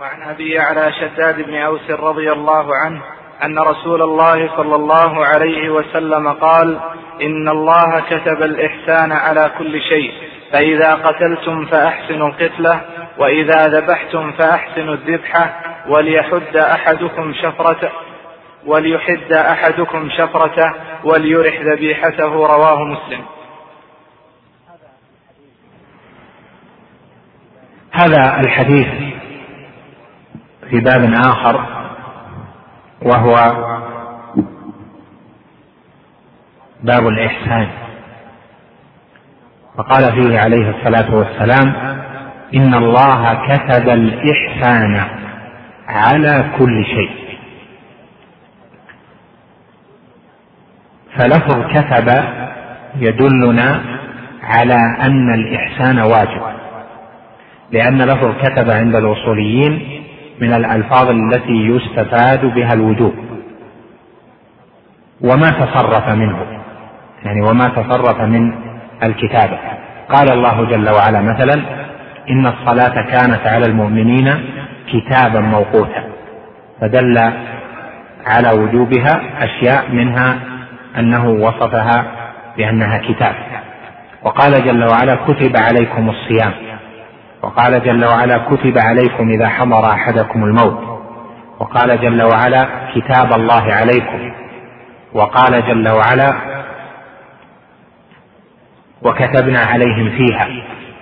وعن ابي يعلى شداد بن أوس رضي الله عنه أن رسول الله صلى الله عليه وسلم قال إن الله كتب الإحسان على كل شيء فإذا قتلتم فأحسنوا القتله وإذا ذبحتم فأحسنوا الذبحة وليحد أحدكم شفرته وليحد أحدكم شفرته وليرح ذبيحته رواه مسلم. هذا الحديث في باب آخر وهو باب الإحسان. فقال فيه عليه الصلاة والسلام إن الله كتب الإحسان على كل شيء. فلفظ كتب يدلنا على أن الإحسان واجب لأن لفظ كتب عند الأصوليين من الألفاظ التي يستفاد بها الوجوب. وما تصرف منه. يعني وما تصرف من الكتابة قال الله جل وعلا مثلا إن الصلاة كانت على المؤمنين كتابا موقوتا. فدل على وجوبها أشياء منها أنه وصفها بأنها كتاب. وقال جل وعلا كتب عليكم الصيام. وقال جل وعلا كتب عليكم إذا حضر أحدكم الموت. وقال جل وعلا كتاب الله عليكم. وقال جل وعلا وكتبنا عليهم فيها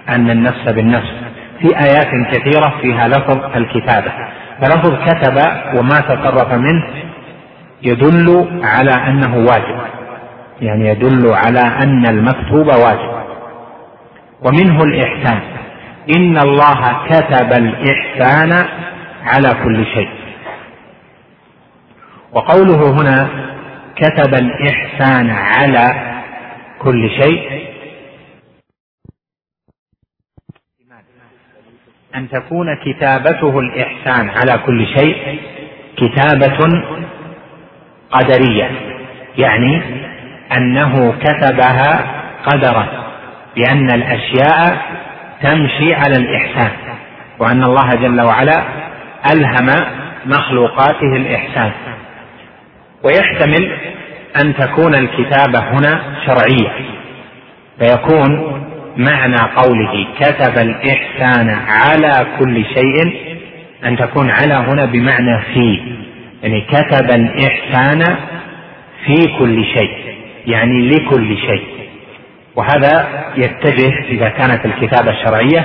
أن النفس بالنفس. في آيات كثيرة فيها لفظ الكتابة. فلفظ كتب وما تصرف منه يدل على أنه واجب. يعني يدل على أن المكتوب واجب. ومنه الإحسان. إن الله كتب الإحسان على كل شيء. وقوله هنا كتب الإحسان على كل شيء. أن تكون كتابته الإحسان على كل شيء كتابة قدرية يعني أنه كتبها قدرا لأن الأشياء تمشي على الإحسان وأن الله جل وعلا ألهم مخلوقاته الإحسان. ويحتمل أن تكون الكتابة هنا شرعية فيكون معنى قوله كتب الإحسان على كل شيء أن تكون على هنا بمعنى في يعني كتب الإحسان في كل شيء يعني لكل شيء. وهذا يتجه إذا كانت الكتابة الشرعية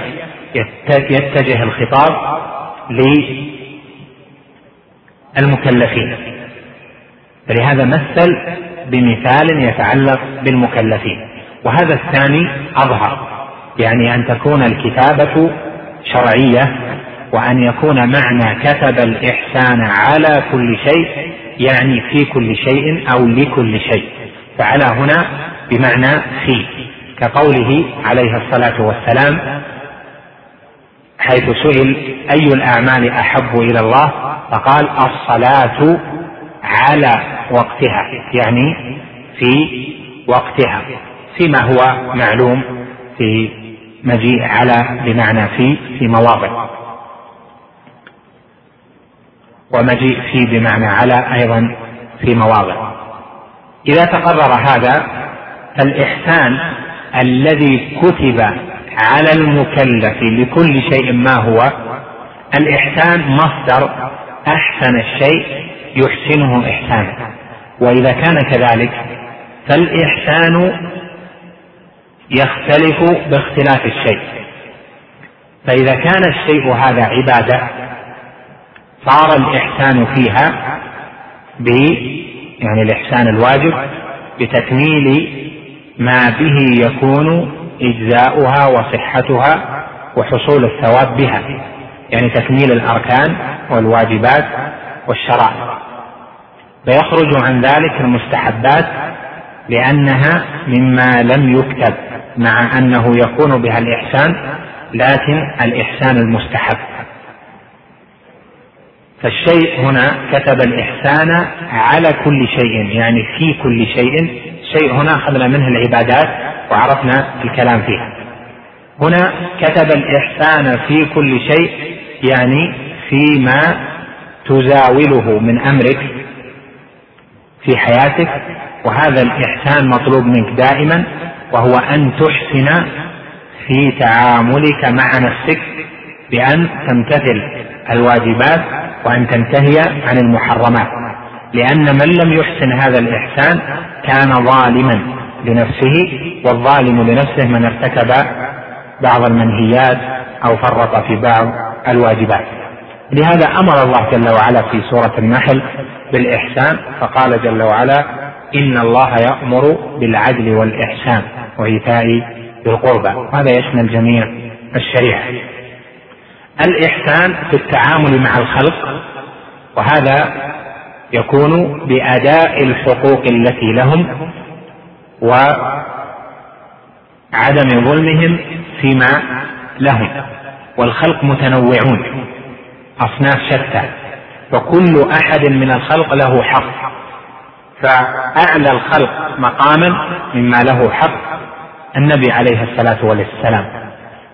يتجه الخطاب للمكلفين. فلهذا مثل بمثال يتعلق بالمكلفين. وهذا الثاني أظهر يعني أن تكون الكتابة شرعية وأن يكون معنى كتب الإحسان على كل شيء يعني في كل شيء أو لكل شيء. فعلى هنا بمعنى في كقوله عليه الصلاة والسلام حيث سئل أي الأعمال أحب إلى الله؟ فقال الصلاة على وقتها. يعني في وقتها. فيما هو معلوم في مجيء على بمعنى في في مواضع. ومجيء في بمعنى على أيضا في مواضع. إذا تقرر هذا فالإحسان الذي كتب على المكلف لكل شيء ما هو الإحسان مصدر أحسن الشيء يحسنه إحسانا وإذا كان كذلك فالإحسان يختلف باختلاف الشيء. فإذا كان الشيء هذا عبادة صار الإحسان فيها يعني الإحسان الواجب بتكميل ما به يكون إجزاؤها وصحتها وحصول الثواب بها يعني تكميل الأركان والواجبات والشرائع. فيخرج عن ذلك المستحبات لأنها مما لم يكتب مع أنه يكون بها الإحسان لكن الإحسان المستحب. فالشيء هنا كتب الإحسان على كل شيء يعني في كل شيء. شيء هنا أخذنا منه العبادات وعرفنا الكلام فيها. هنا كتب الإحسان في كل شيء يعني فيما تزاوله من أمرك في حياتك وهذا الإحسان مطلوب منك دائما وهو أن تحسن في تعاملك مع نفسك بأن تمتثل الواجبات وأن تنتهي عن المحرمات. لأن من لم يحسن هذا الإحسان كان ظالما لنفسه والظالم لنفسه من ارتكب بعض المنهيات أو فرط في بعض الواجبات. لهذا أمر الله جل وعلا في سورة النحل بالإحسان فقال جل وعلا إن الله يأمر بالعدل والإحسان وإيتاء ذي القربى. وهذا يشمل جميع الشريعة. الإحسان في التعامل مع الخلق وهذا يكون بأداء الحقوق التي لهم وعدم ظلمهم فيما لهم. والخلق متنوعون أصناف شتى وكل أحد من الخلق له حق. فأعلى الخلق مقاما مما له حق النبي عليه الصلاة والسلام.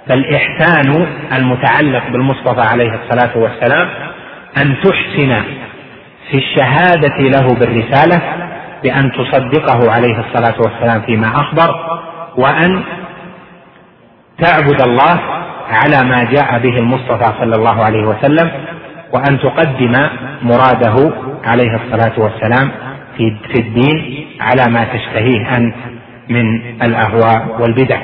فالإحسان المتعلق بالمصطفى عليه الصلاة والسلام أن تحسن في الشهادة له بالرسالة بأن تصدقه عليه الصلاة والسلام فيما أخبر وأن تعبد الله على ما جاء به المصطفى صلى الله عليه وسلم وأن تقدم مراده عليه الصلاة والسلام في الدين على ما تشتهيه أنت من الأهواء والبدع.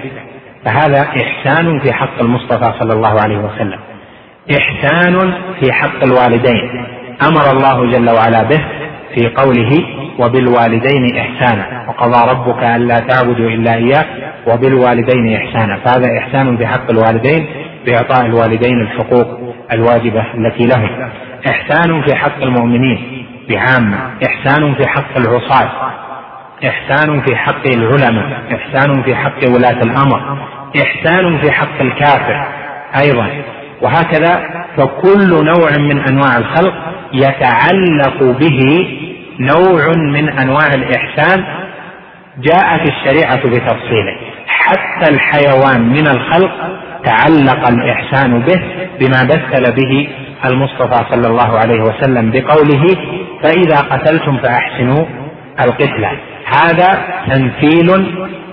فهذا إحسان في حق المصطفى صلى الله عليه وسلم. إحسان في حق الوالدين. أمر الله جل وعلا به في قوله وبالوالدين إحسانا. وقضى ربك ألا تعبدوا إلا إياه وبالوالدين إحسانا. فهذا إحسان في حق الوالدين بإعطاء الوالدين الحقوق الواجبة التي لهم. إحسان في حق المؤمنين بعامة إحسان في حق العصاة. إحسان في حق العلماء. إحسان في حق ولاة الأمر. إحسان في حق الكافر. أيضا. وهكذا فكل نوع من أنواع الخلق يتعلق به نوع من أنواع الإحسان جاءت الشريعة بتفصيله. حتى الحيوان من الخلق تعلق الإحسان به بما مثل به المصطفى صلى الله عليه وسلم بقوله فإذا قتلتم فأحسنوا القتلة. هذا تمثيل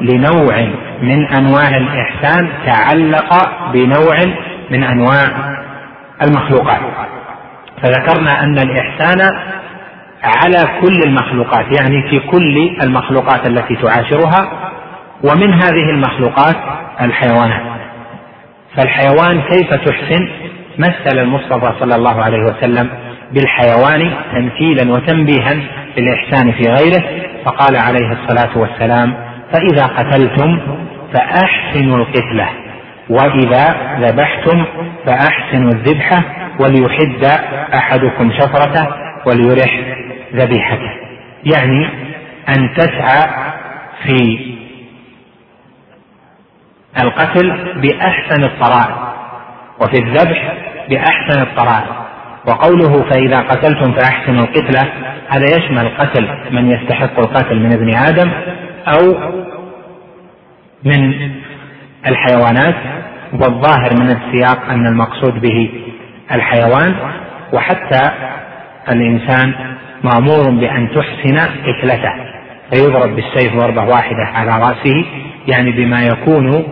لنوع من أنواع الإحسان تعلق بنوع من أنواع المخلوقات. فذكرنا أن الإحسان على كل المخلوقات يعني في كل المخلوقات التي تعاشرها ومن هذه المخلوقات الحيوانات. فالحيوان كيف تحسن؟ مثل المصطفى صلى الله عليه وسلم بالحيوان تمثيلا وتنبيها بالإحسان في غيره. فقال عليه الصلاة والسلام فإذا قتلتم فأحسنوا القتلة وإذا ذبحتم فأحسنوا الذبحة وليحد أحدكم شفرته وليرح ذبيحته. يعني أن تسعى في القتل بأحسن الطرائق وفي الذبح بأحسن الطرائق. وقوله فإذا قتلتم فأحسنوا القتلة هذا يشمل قتل من يستحق القتل من ابن آدم أو من الحيوانات والظاهر من السياق أن المقصود به الحيوان وحتى الإنسان مأمور بأن تحسن قتلته فيضرب بالسيف ضربة واحدة على رأسه يعني بما يكون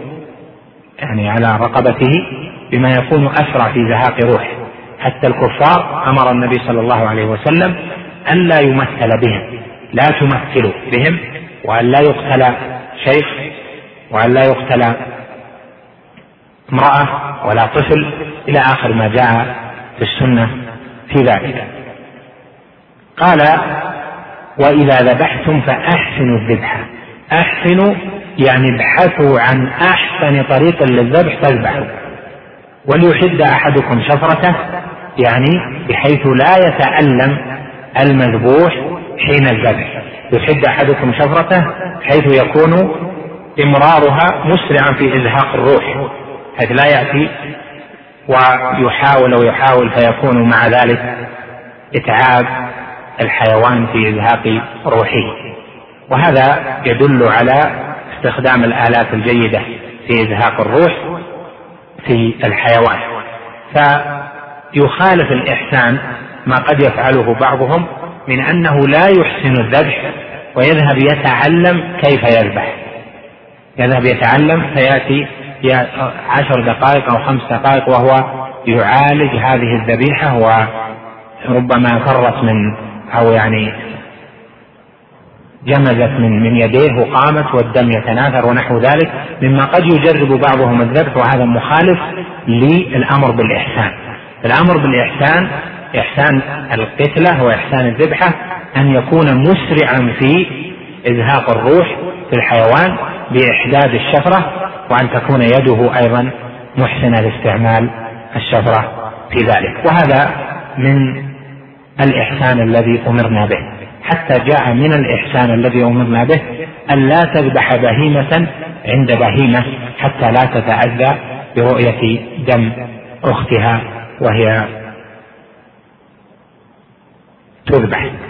يعني على رقبته بما يكون أسرع في زهاق روحه. حتى الكفار أمر النبي صلى الله عليه وسلم أن لا يمثل بهم لا تمثلوا بهم وأن لا يقتل شيخ وأن لا يقتل امرأة ولا طفل إلى آخر ما جاء في السنة في ذلك. قال وإذا ذبحتم فأحسنوا الذبح. أحسنوا يعني ابحثوا عن أحسن طريق للذبح فاذبحوا. وليحد أحدكم شفرته يعني بحيث لا يتألم المذبوح حين الذبح. يحد أحدكم شفرته حيث يكون إمرارها مسرعا في إزهاق الروح. حيث لا يأتي ويحاول ويحاول فيكون مع ذلك إتعاب الحيوان في إزهاق روحه. وهذا يدل على استخدام الآلات الجيدة في إزهاق الروح في الحيوان. يخالف الإحسان ما قد يفعله بعضهم من أنه لا يحسن الذبح ويذهب يتعلم كيف يذبح يذهب يتعلم فيأتي عشر دقائق أو خمس دقائق وهو يعالج هذه الذبيحة وربما فرت من أو يعني جمدت من من يديه وقامت والدم يتناثر ونحو ذلك مما قد يجرب بعضهم الذبح وهذا مخالف للأمر بالإحسان. الأمر بالإحسان إحسان القتلة وإحسان الذبحة أن يكون مسرعا في إزهاق الروح في الحيوان بإحداد الشفرة وأن تكون يده أيضا محسنة لاستعمال الشفرة في ذلك. وهذا من الإحسان الذي أمرنا به. حتى جاء من الإحسان الذي أمرنا به أن لا تذبح بهيمة عند بهيمة حتى لا تتأذى برؤية دم أختها. وهي تذبح.